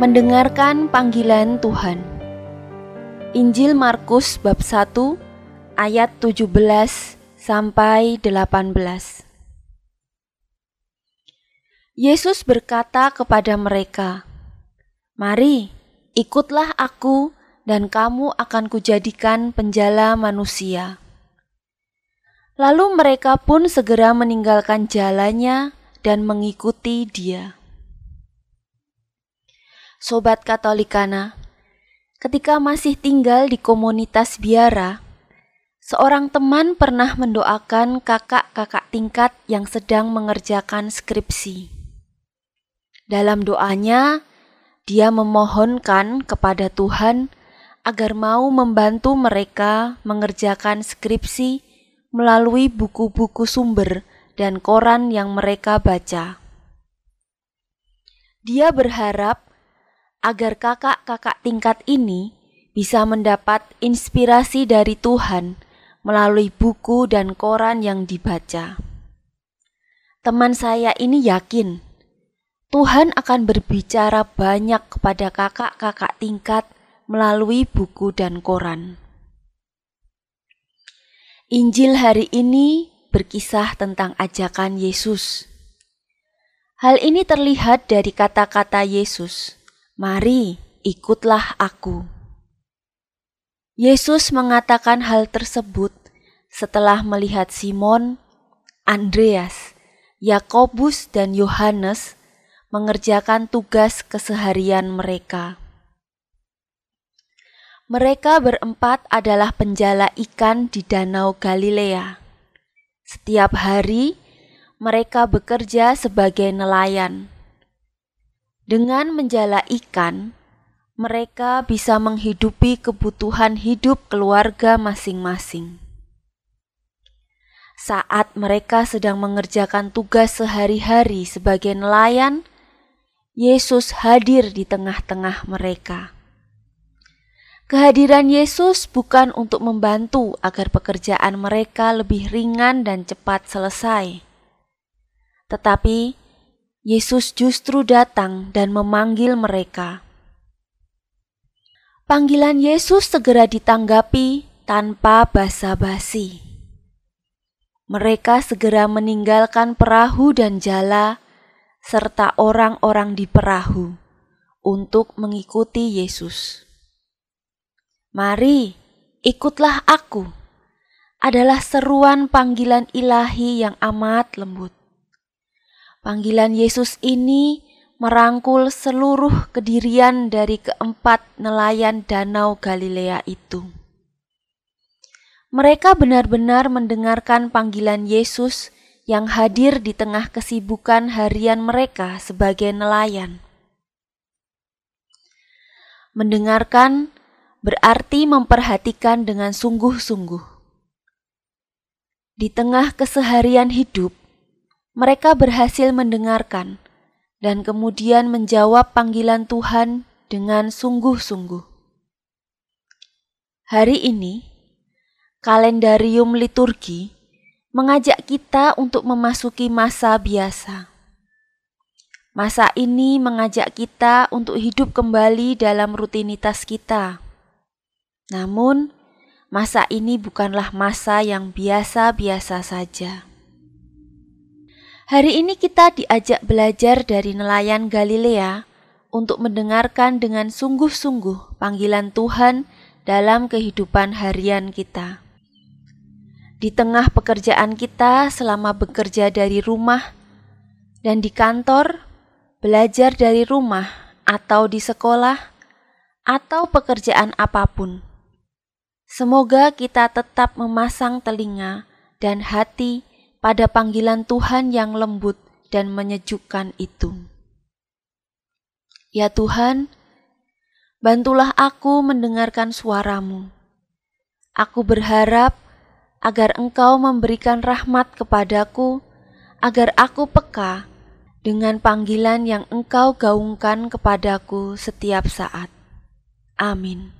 Mendengarkan panggilan Tuhan. Injil Markus bab 1 ayat 17 sampai 18. Yesus berkata kepada mereka, "Mari, ikutlah aku dan kamu akan kujadikan penjala manusia." Lalu mereka pun segera meninggalkan jalannya dan mengikuti dia. Sobat Katolikana, ketika masih tinggal di komunitas biara, seorang teman pernah mendoakan kakak-kakak tingkat yang sedang mengerjakan skripsi. Dalam doanya, dia memohonkan kepada Tuhan agar mau membantu mereka mengerjakan skripsi melalui buku-buku sumber dan koran yang mereka baca. Dia berharap agar kakak-kakak tingkat ini bisa mendapat inspirasi dari Tuhan melalui buku dan koran yang dibaca. Teman saya ini yakin Tuhan akan berbicara banyak kepada kakak-kakak tingkat melalui buku dan koran. Injil hari ini berkisah tentang ajakan Yesus. Hal ini terlihat dari kata-kata Yesus Mari, ikutlah aku. Yesus mengatakan hal tersebut setelah melihat Simon, Andreas, Yakobus, dan Yohanes mengerjakan tugas keseharian mereka. Mereka berempat adalah penjala ikan di Danau Galilea. Setiap hari mereka bekerja sebagai nelayan dengan menjala ikan, mereka bisa menghidupi kebutuhan hidup keluarga masing-masing. Saat mereka sedang mengerjakan tugas sehari-hari sebagai nelayan, Yesus hadir di tengah-tengah mereka. Kehadiran Yesus bukan untuk membantu agar pekerjaan mereka lebih ringan dan cepat selesai, tetapi Yesus justru datang dan memanggil mereka. Panggilan Yesus segera ditanggapi tanpa basa-basi. Mereka segera meninggalkan perahu dan jala serta orang-orang di perahu untuk mengikuti Yesus. Mari, ikutlah aku. Adalah seruan panggilan ilahi yang amat lembut. Panggilan Yesus ini merangkul seluruh kedirian dari keempat nelayan Danau Galilea itu. Mereka benar-benar mendengarkan panggilan Yesus yang hadir di tengah kesibukan harian mereka sebagai nelayan. Mendengarkan berarti memperhatikan dengan sungguh-sungguh. Di tengah keseharian hidup, mereka berhasil mendengarkan dan kemudian menjawab panggilan Tuhan dengan sungguh-sungguh. Hari ini, kalendarium liturgi mengajak kita untuk memasuki masa biasa. Masa ini mengajak kita untuk hidup kembali dalam rutinitas kita. Namun, masa ini bukanlah masa yang biasa-biasa saja. Hari ini kita diajak belajar dari nelayan Galilea untuk mendengarkan dengan sungguh-sungguh panggilan Tuhan dalam kehidupan harian kita. Di tengah pekerjaan kita selama bekerja dari rumah dan di kantor, belajar dari rumah atau di sekolah, atau pekerjaan apa pun. Semoga kita tetap memasang telinga dan hati pada panggilan Tuhan yang lembut dan menyejukkan itu. Ya Tuhan, Bantulah aku mendengarkan suaramu. Aku berharap agar Engkau memberikan rahmat kepadaku, agar aku peka dengan panggilan yang Engkau gaungkan kepadaku setiap saat. Amin.